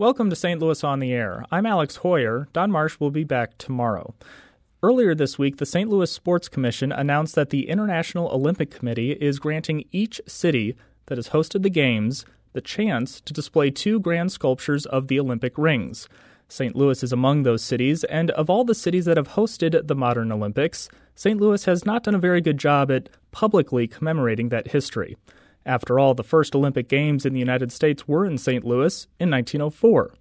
Welcome to St. Louis on the Air. I'm Alex Heuer. Don Marsh will be back tomorrow. Earlier this week, the St. Louis Sports Commission announced that the International Olympic Committee is granting each city that has hosted the Games the chance to display two grand sculptures of the Olympic rings. St. Louis is among those cities, and of all the cities that have hosted the modern Olympics, St. Louis has not done a very good job at publicly commemorating that history. After all, the first Olympic Games in the United States were in St. Louis in 1904.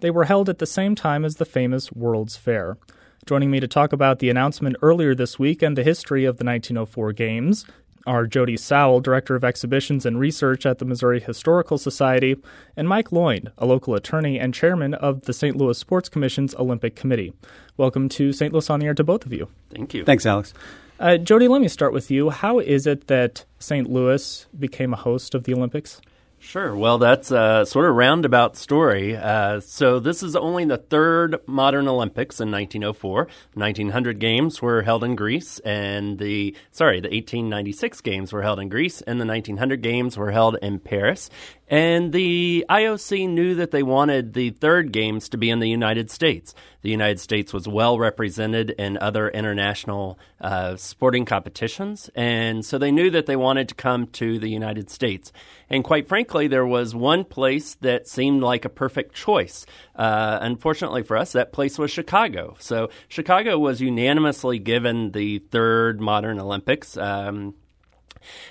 They were held at the same time as the famous World's Fair. Joining me to talk about the announcement earlier this week and the history of the 1904 Games are Jody Sowell, Director of Exhibitions and Research at the Missouri Historical Society, and Mike Loynd, a local attorney and chairman of the St. Louis Sports Commission's Olympic Committee. Welcome to St. Louis on the Air to both of you. Thank you. Thanks, Alex. Uh, Jody, let me start with you. How is it that St. Louis became a host of the Olympics? Sure. Well, that's a sort of roundabout story. Uh, so this is only the third modern Olympics in 1904. 1900 games were held in Greece, and the sorry, the 1896 games were held in Greece, and the 1900 games were held in Paris. And the IOC knew that they wanted the third games to be in the United States. The United States was well represented in other international uh, sporting competitions, and so they knew that they wanted to come to the United States. And quite frankly, there was one place that seemed like a perfect choice. Uh, unfortunately for us, that place was Chicago. So Chicago was unanimously given the third modern Olympics. Um,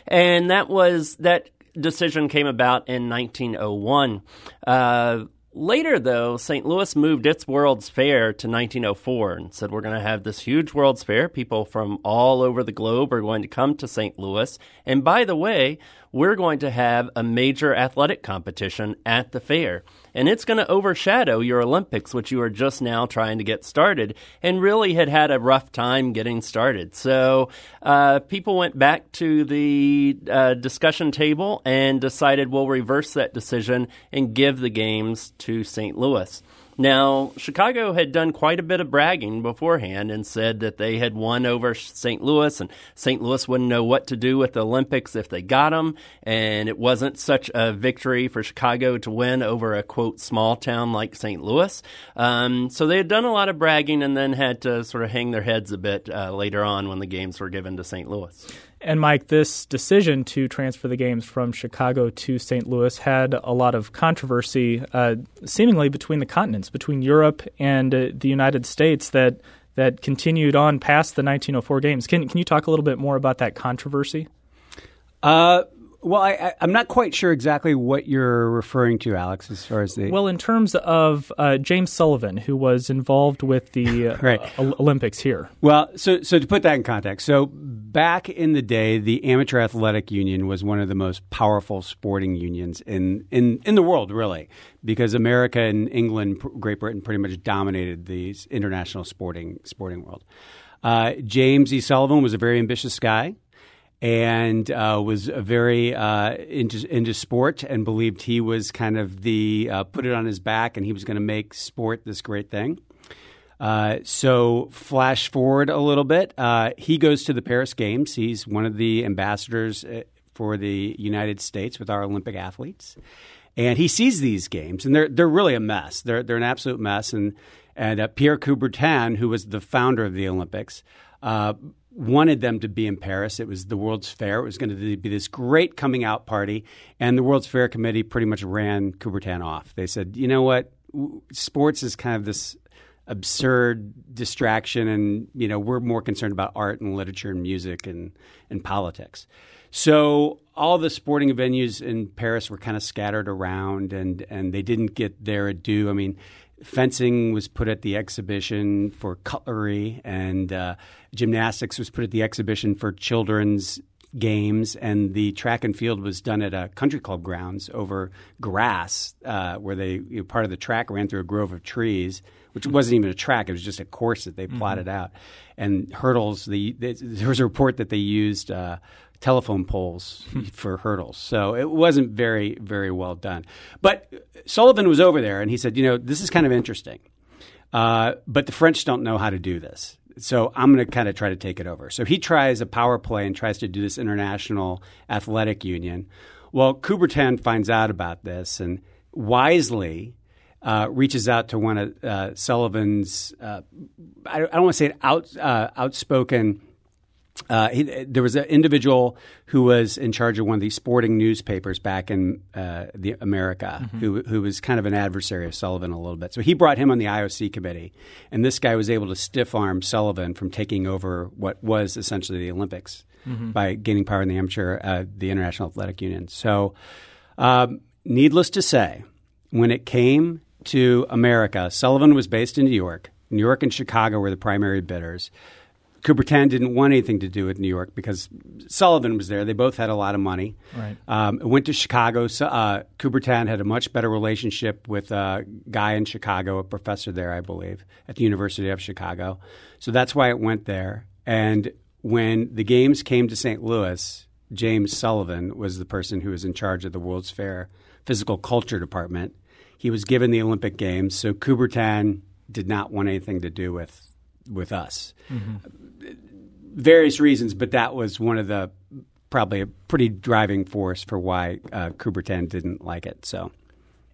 and that was that decision came about in 1901. Uh, later, though, St. Louis moved its World's Fair to 1904 and said, We're going to have this huge World's Fair. People from all over the globe are going to come to St. Louis. And by the way, we're going to have a major athletic competition at the fair. And it's going to overshadow your Olympics, which you are just now trying to get started, and really had had a rough time getting started. So uh, people went back to the uh, discussion table and decided we'll reverse that decision and give the games to St. Louis. Now, Chicago had done quite a bit of bragging beforehand and said that they had won over St. Louis, and St. Louis wouldn't know what to do with the Olympics if they got them. And it wasn't such a victory for Chicago to win over a quote small town like St. Louis. Um, so they had done a lot of bragging and then had to sort of hang their heads a bit uh, later on when the games were given to St. Louis. And Mike, this decision to transfer the games from Chicago to St. Louis had a lot of controversy, uh, seemingly between the continents, between Europe and uh, the United States, that that continued on past the 1904 games. Can can you talk a little bit more about that controversy? Uh, well, I, am not quite sure exactly what you're referring to, Alex, as far as the. Well, in terms of uh, James Sullivan, who was involved with the uh, right. Olympics here. Well, so so to put that in context, so back in the day, the Amateur Athletic Union was one of the most powerful sporting unions in in, in the world, really, because America and England, Great Britain, pretty much dominated the international sporting sporting world. Uh, James E. Sullivan was a very ambitious guy and uh, was very uh, into into sport and believed he was kind of the uh, put it on his back and he was going to make sport this great thing. Uh, so flash forward a little bit, uh, he goes to the Paris Games. He's one of the ambassadors uh, for the United States with our Olympic athletes, and he sees these games and they're they're really a mess. They're they're an absolute mess and. And Pierre Coubertin, who was the founder of the Olympics, wanted them to be in Paris. It was the World's Fair. It was going to be this great coming out party. And the World's Fair committee pretty much ran Coubertin off. They said, you know what? Sports is kind of this absurd distraction and you know we're more concerned about art and literature and music and and politics so all the sporting venues in Paris were kind of scattered around and and they didn't get their due I mean fencing was put at the exhibition for cutlery, and uh, gymnastics was put at the exhibition for children's games, and the track and field was done at a country club grounds over grass, uh, where they you know, part of the track ran through a grove of trees, which wasn't even a track; it was just a course that they mm-hmm. plotted out. And hurdles, the, there was a report that they used. Uh, telephone poles for hurdles. So it wasn't very, very well done. But Sullivan was over there and he said, you know, this is kind of interesting. Uh, but the French don't know how to do this. So I'm going to kind of try to take it over. So he tries a power play and tries to do this international athletic union. Well, Coubertin finds out about this and wisely uh, reaches out to one of uh, Sullivan's, uh, I, don't want to say out, uh, outspoken. Uh, he, there was an individual who was in charge of one of these sporting newspapers back in uh, the America, mm-hmm. who who was kind of an adversary of Sullivan a little bit. So he brought him on the IOC committee, and this guy was able to stiff arm Sullivan from taking over what was essentially the Olympics mm-hmm. by gaining power in the amateur, the International Athletic Union. So, um, needless to say, when it came to America. Sullivan was based in New York. New York and Chicago were the primary bidders. Coubertin didn't want anything to do with New York because Sullivan was there. They both had a lot of money. Right. Um, went to Chicago. Uh, Coubertin had a much better relationship with a guy in Chicago, a professor there, I believe, at the University of Chicago. So that's why it went there. And when the games came to St. Louis, James Sullivan was the person who was in charge of the World's Fair Physical Culture Department. He was given the Olympic Games, so Coubertin did not want anything to do with with us. Mm-hmm. Various reasons, but that was one of the probably a pretty driving force for why uh, Coubertin didn't like it. So,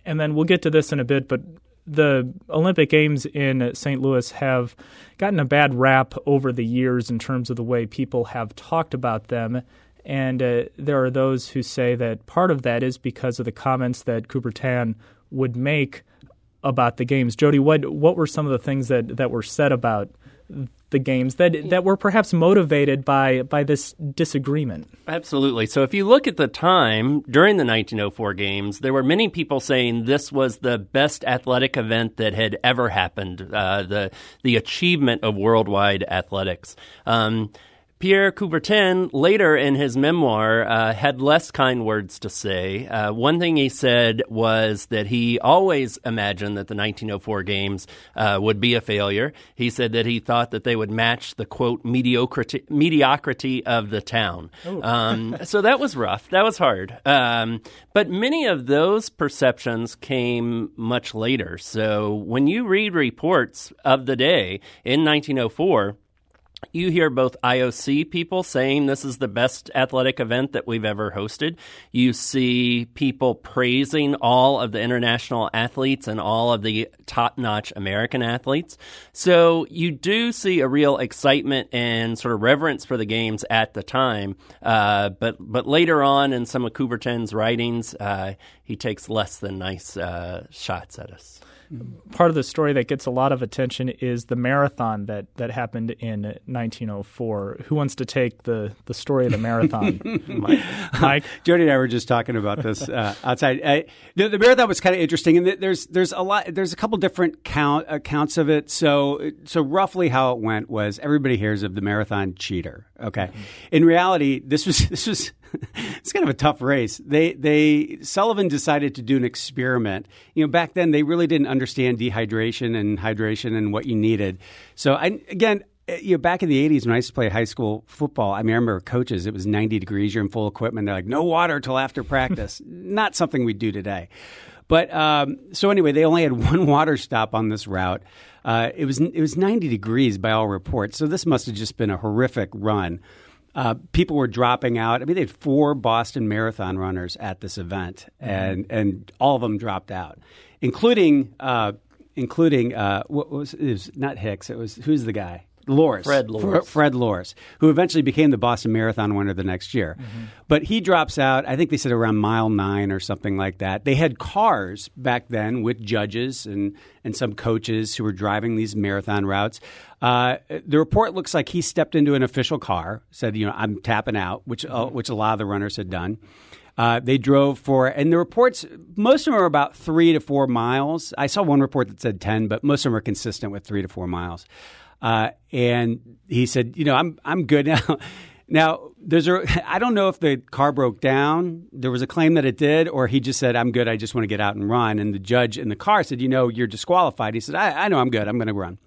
and then we'll get to this in a bit, but the Olympic Games in St. Louis have gotten a bad rap over the years in terms of the way people have talked about them. And uh, there are those who say that part of that is because of the comments that Coubertin would make about the games. Jody, what what were some of the things that, that were said about the games that that were perhaps motivated by by this disagreement. Absolutely. So if you look at the time during the 1904 games, there were many people saying this was the best athletic event that had ever happened, uh, the the achievement of worldwide athletics. Um, Pierre Coubertin, later in his memoir, uh, had less kind words to say. Uh, one thing he said was that he always imagined that the 1904 games uh, would be a failure. He said that he thought that they would match the quote mediocrity, mediocrity of the town. Um, so that was rough. That was hard. Um, but many of those perceptions came much later. So when you read reports of the day in 1904, you hear both IOC people saying this is the best athletic event that we've ever hosted. You see people praising all of the international athletes and all of the top notch American athletes. So you do see a real excitement and sort of reverence for the games at the time. Uh, but, but later on in some of Coubertin's writings, uh, he takes less than nice uh, shots at us part of the story that gets a lot of attention is the marathon that, that happened in 1904. Who wants to take the, the story of the marathon? Mike? Mike? Jody and I were just talking about this uh, outside. I, the, the, marathon was kind of interesting, and there's there's a lot there's a couple different count accounts of it. So so roughly how it went was everybody hears of the marathon cheater. Okay, mm-hmm. in reality, this was this was it's kind of a tough race. They they Sullivan decided to do an experiment. You know, back then they really didn't understand dehydration and hydration and what you needed. So I again, eh, you know, back in the 80s when I used to play high school football, I, mean, I remember coaches, it was 90 degrees, you're in full equipment. They're like, no water till after practice. Not something we do today. But um, so anyway, they only had one water stop on this route. Uh, it was it was 90 degrees by all reports, so this must have just been a horrific run. Uh, people were dropping out. I mean, they had four Boston Marathon runners at this event, mm-hmm. and and all of them dropped out, including uh, including uh, what was it was not Hicks. It was who's the guy? Lorz. Fred Lorz. Fred Lorz, who eventually became the Boston Marathon winner the next year. Mm-hmm. But he drops out, I think they said around mile nine or something like that. They had cars back then with judges and, and some coaches who were driving these marathon routes. Uh, the report looks like he stepped into an official car, said, you know, I'm tapping out, which, uh, mm-hmm. which a lot of the runners had done. Uh, they drove for, and the reports, most of them are about three to four miles. I saw one report that said 10, but most of them are consistent with three to four miles. Uh, and he said, you know, I'm I'm good now. now there's a I don't know if the car broke down. There was a claim that it did, or he just said, I'm good. I just want to get out and run. And the judge in the car said, you know, you're disqualified. He said, I, I know I'm good. I'm going to run.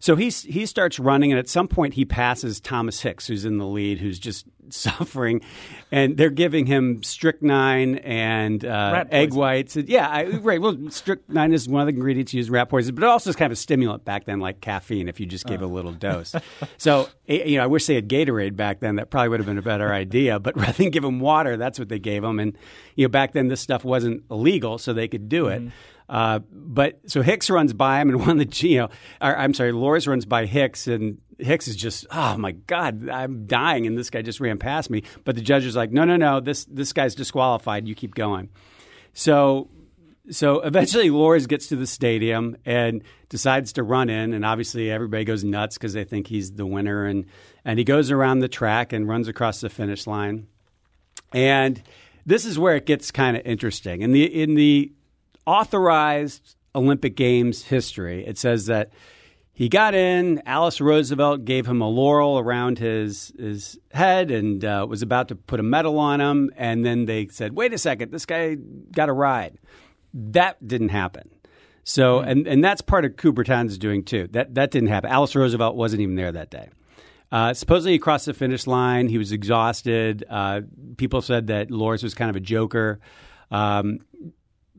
So he he starts running, and at some point he passes Thomas Hicks, who's in the lead, who's just suffering, and they're giving him strychnine and uh, egg whites. Yeah, I, right. Well, strychnine is one of the ingredients used in rat poison, but it also is kind of a stimulant back then, like caffeine, if you just gave a little dose. so, you know, I wish they had Gatorade back then. That probably would have been a better idea. But rather than give him water, that's what they gave him. And you know, back then this stuff wasn't illegal, so they could do it. Mm-hmm. Uh, but so Hicks runs by him, and one of the you know, or, I'm sorry, Lorz runs by Hicks, and Hicks is just, oh my God, I'm dying, and this guy just ran past me. But the judge is like, no, no, no, this this guy's disqualified. You keep going. So so eventually Lorz gets to the stadium and decides to run in, and obviously everybody goes nuts because they think he's the winner, and and he goes around the track and runs across the finish line, and this is where it gets kind of interesting. In the in the authorized Olympic Games history, it says that he got in. Alice Roosevelt gave him a laurel around his his head and uh, was about to put a medal on him. And then they said, "Wait a second, this guy got a ride." That didn't happen. So, mm-hmm. and and that's part of Coubertin's doing too. That that didn't happen. Alice Roosevelt wasn't even there that day. Uh, supposedly, he crossed the finish line. He was exhausted. Uh, people said that Lorz was kind of a joker. Um,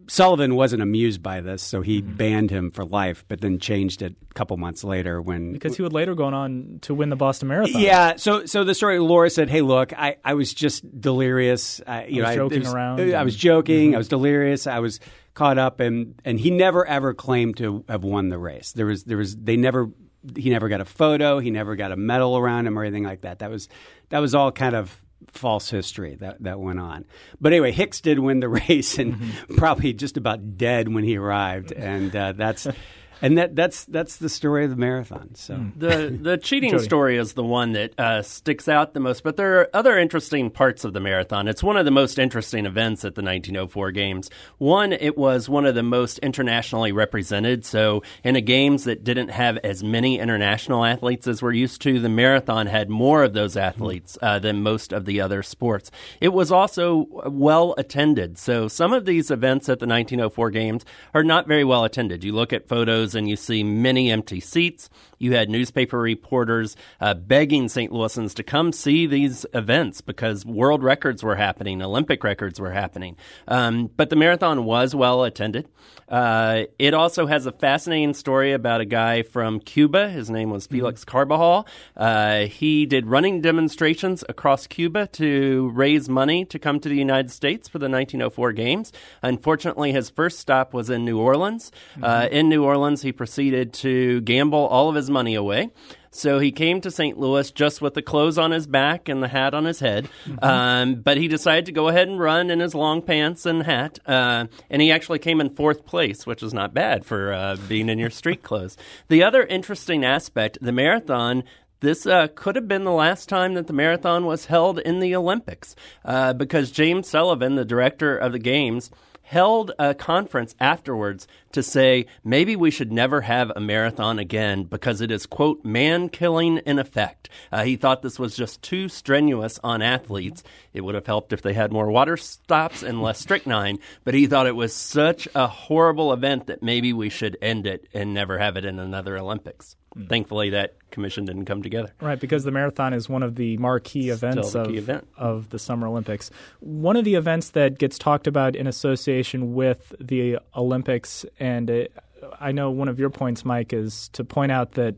Sullivan wasn't amused by this, so he mm-hmm. banned him for life, but then changed it a couple months later when because he would later go on to win the Boston Marathon. Yeah, so so the story. Laura said, "Hey, look, I, I was just delirious. I, you I was know, joking I, was, around. I was joking. Mm-hmm. I was delirious. I was caught up, and and he never ever claimed to have won the race. There was there was they never he never got a photo. He never got a medal around him or anything like that. That was that was all kind of false history that, that went on. But anyway, Hicks did win the race and mm-hmm. probably just about dead when he arrived. And uh, that's and that that's that's the story of the marathon. So hmm. the the cheating story is the one that uh, sticks out the most. But there are other interesting parts of the marathon. It's one of the most interesting events at the 1904 Games. One, it was one of the most internationally represented. So in a games that didn't have as many international athletes as we're used to, the marathon had more of those athletes uh, than most of the other sports. It was also well attended. So some of these events at the 1904 Games are not very well attended. You look at photos and you see many empty seats. You had newspaper reporters uh, begging St. Louisans to come see these events because world records were happening, Olympic records were happening. Um, but the marathon was well attended. Uh, it also has a fascinating story about a guy from Cuba. His name was Felix mm-hmm. Carbajal. Uh, he did running demonstrations across Cuba to raise money to come to the United States for the 1904 Games. Unfortunately, his first stop was in New Orleans. Mm-hmm. Uh, in New Orleans, he proceeded to gamble all of his money away. So he came to St. Louis just with the clothes on his back and the hat on his head. Mm-hmm. Um, but he decided to go ahead and run in his long pants and hat. Uh, and he actually came in fourth place, which is not bad for uh, being in your street clothes. The other interesting aspect, the marathon, this uh, could have been the last time that the marathon was held in the Olympics uh, because James Sullivan, the director of the Games, held a conference afterwards to say maybe we should never have a marathon again because it is, quote, man killing in effect. Uh, he thought this was just too strenuous on athletes. It would have helped if they had more water stops and less strychnine, but he thought it was such a horrible event that maybe we should end it and never have it in another Olympics. Mm. Thankfully, that commission didn't come together. Right, because the marathon is one of the marquee events the of, event. of the Summer Olympics. One of the events that gets talked about in association with the Olympics, and it, I know one of your points, Mike, is to point out that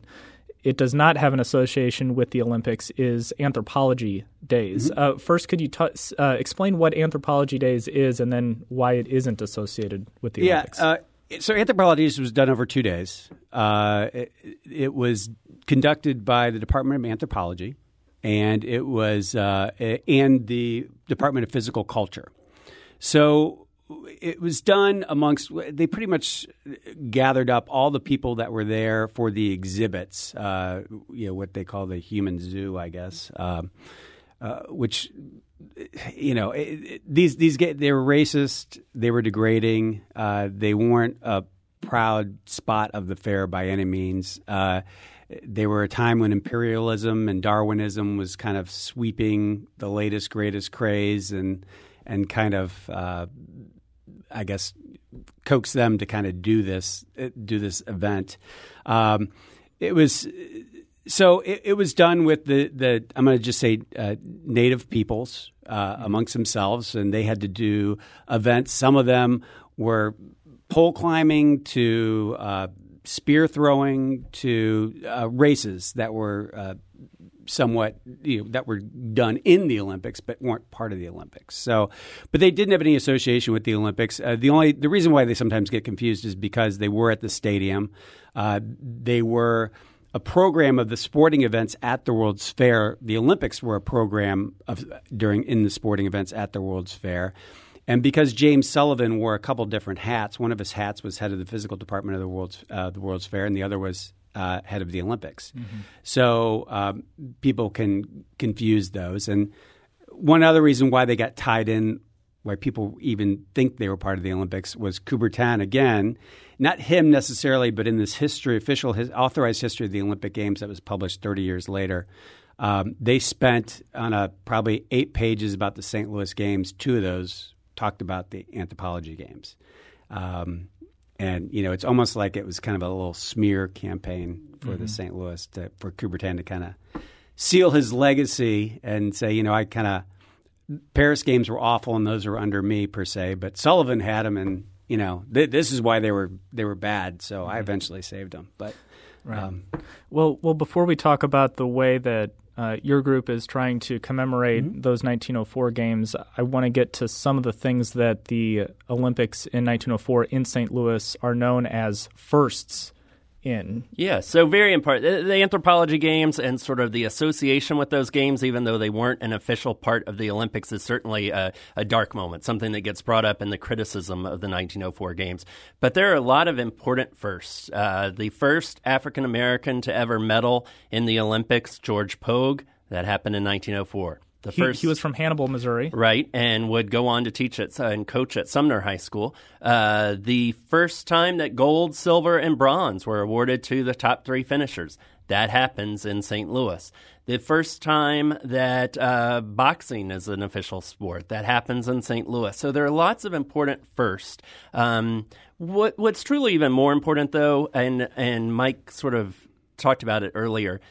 it does not have an association with the Olympics is Anthropology Days. Mm-hmm. Uh, first, could you t- uh, explain what Anthropology Days is and then why it isn't associated with the yeah, Olympics? Uh, so Anthropology Days was done over two days. Uh, it, it, was conducted by the Department of Anthropology, and it was uh, and the Department of Physical Culture. So it was done amongst. They pretty much gathered up all the people that were there for the exhibits. Uh, you know what they call the human zoo, I guess, um, uh, which you know, it, these these they were racist. They were degrading. Uh, they weren't a proud spot of the fair by any means. Uh, they were a time when imperialism and Darwinism was kind of sweeping the latest greatest craze and and kind of uh, I guess coax them to kind of do this do this event. Um, it was so it, it, was done with the, the I'm going to just say uh, native peoples uh, amongst themselves, and they had to do events. Some of them were pole climbing to uh, spear throwing to uh, races that were uh, somewhat you know, that were done in the Olympics but weren't part of the Olympics. So, but they didn't have any association with the Olympics. Uh, the only the reason why they sometimes get confused is because they were at the stadium. Uh, they were a program of the sporting events at the World's Fair. The Olympics were a program of during in the sporting events at the World's Fair. And because James Sullivan wore a couple different hats, one of his hats was head of the physical department of the World's uh, the World's Fair, and the other was uh, head of the Olympics. Mm-hmm. So um, people can confuse those. And one other reason why they got tied in, why people even think they were part of the Olympics, was Coubertin again. Not him necessarily, but in this history, official his, authorized history of the Olympic Games that was published 30 years later. Um, they spent on a probably eight pages about the St. Louis Games. Two of those talked about the anthropology games. Um, and you know, it's almost like it was kind of a little smear campaign for mm-hmm. the St. Louis to, for Coubertin to kind of seal his legacy and say, you know, I kind of Paris games were awful and those were under me per se, but Sullivan had them, and you know, th- this is why they were they were bad. So mm-hmm. I eventually saved them, but. Right. Um, well, well, before we talk about the way that uh, your group is trying to commemorate mm-hmm. those 1904 games. I want to get to some of the things that the Olympics in 1904 in St. Louis are known as firsts in. Yeah, so very important. The anthropology games and sort of the association with those games, even though they weren't an official part of the Olympics, is certainly a, a, dark moment, something that gets brought up in the criticism of the 1904 games. But there are a lot of important firsts. Uh, the first African American to ever medal in the Olympics, George Poage, that happened in 1904. The he, first, he was from Hannibal, Missouri, right, and would go on to teach at and coach at Sumner High School. Uh, the first time that gold, silver, and bronze were awarded to the top three finishers. That happens in St. Louis. The first time that uh, boxing is an official sport that happens in St. Louis. So there are lots of important firsts. Um, what, what's truly even more important, though, and and Mike sort of talked about it earlier,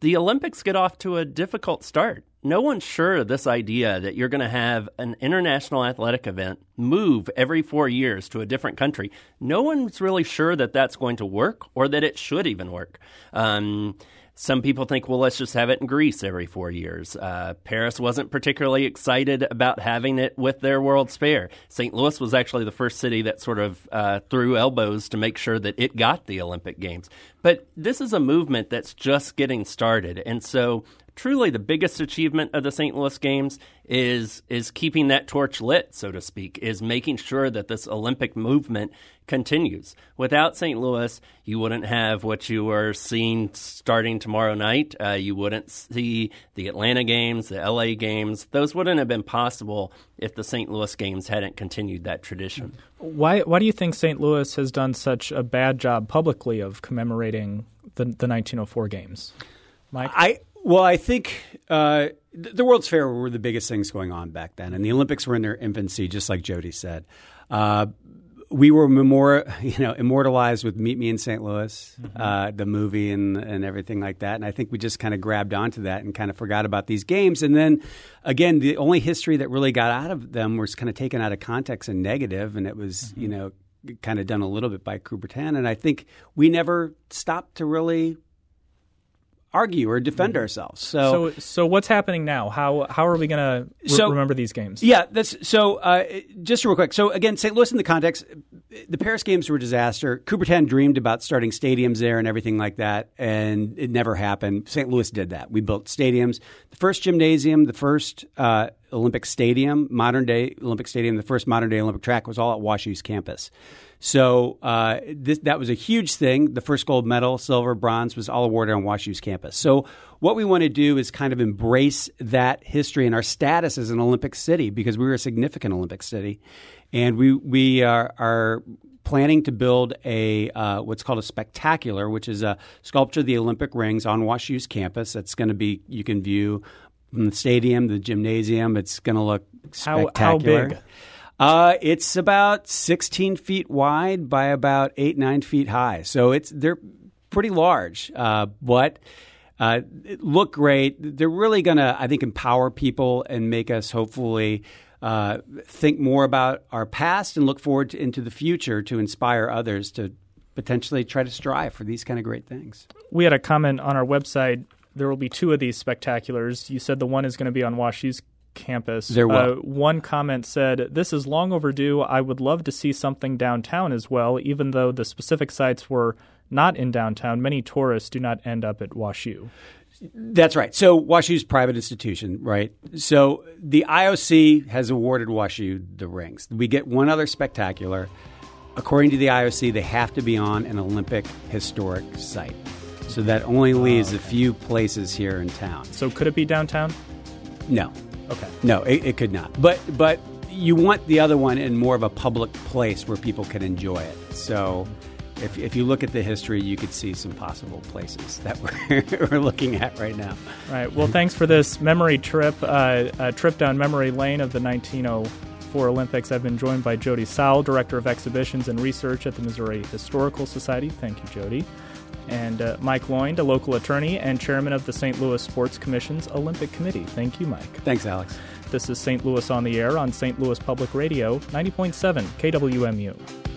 the Olympics get off to a difficult start no one's sure of this idea that you're going to have an international athletic event move every four years to a different country. No one's really sure that that's going to work or that it should even work. Um, some people think, well, let's just have it in Greece every four years. Uh, Paris wasn't particularly excited about having it with their World's Fair. St. Louis was actually the first city that sort of uh, threw elbows to make sure that it got the Olympic Games. But this is a movement that's just getting started. And so truly the biggest achievement of the St. Louis Games is is keeping that torch lit, so to speak, is making sure that this Olympic movement continues. Without St. Louis, you wouldn't have what you are seeing starting tomorrow night. Uh, you wouldn't see the Atlanta Games, the LA Games. Those wouldn't have been possible if the St. Louis Games hadn't continued that tradition. Why Why do you think St. Louis has done such a bad job publicly of commemorating the the 1904 Games? Mike, I well, I think uh, the World's Fair were the biggest things going on back then, and the Olympics were in their infancy, just like Jody said. Uh, we were memor- you know, immortalized with Meet Me in St. Louis, mm-hmm. uh, the movie, and and everything like that. And I think we just kind of grabbed onto that and kind of forgot about these games. And then, again, the only history that really got out of them was kind of taken out of context and negative, and it was mm-hmm. you know kind of done a little bit by Coubertin. And I think we never stopped to really argue or defend mm-hmm. ourselves. So, so, so what's happening now? How how are we going to re- so, remember these games? Yeah, that's so. Uh, just real quick. So again, St. Louis in the context, the Paris Games were a disaster. Coubertin dreamed about starting stadiums there and everything like that, and it never happened. St. Louis did that. We built stadiums. The first gymnasium, the first uh, Olympic stadium, modern day Olympic stadium, the first modern day Olympic track was all at WashU's campus. So uh, this, that was a huge thing. The first gold medal, silver, bronze, was all awarded on WashU's campus. So what we want to do is kind of embrace that history and our status as an Olympic city because we were a significant Olympic city, and we we are, are planning to build a uh, what's called a spectacular, which is a sculpture of the Olympic rings on WashU's campus. That's going to be you can view from the stadium, the gymnasium. It's going to look spectacular. How, how big? Uh, it's about 16 feet wide by about eight nine feet high. So it's they're pretty large. Uh, but uh, look great. They're really going to, I think, empower people and make us hopefully uh, think more about our past and look forward to, into the future to inspire others to potentially try to strive for these kind of great things. We had a comment on our website. There will be two of these spectaculars. You said the one is going to be on WashU's campus. There. Uh, one comment said, This is long overdue. I would love to see something downtown as well, even though the specific sites were not in downtown. Many tourists do not end up at WashU. That's right. So WashU's private institution, right? So the IOC has awarded WashU the rings. We get one other spectacular. According to the IOC, they have to be on an Olympic historic site. So that only leaves Oh, okay. a few places here in town. So could it be downtown? No, Okay. no, it, it could not. But but you want the other one in more of a public place where people can enjoy it. So if, if you look at the history, you could see some possible places that we're, we're looking at right now. Right. Well, thanks for this memory trip, uh, a trip down memory lane of the 1904 Olympics. I've been joined by Jody Sowell, Director of Exhibitions and Research at the Missouri Historical Society. Thank you, Jody. And uh, Mike Loynd, a local attorney and chairman of the St. Louis Sports Commission's Olympic Committee. Thank you, Mike. Thanks, Alex. This is St. Louis on the Air on St. Louis Public Radio, 90.7 KWMU.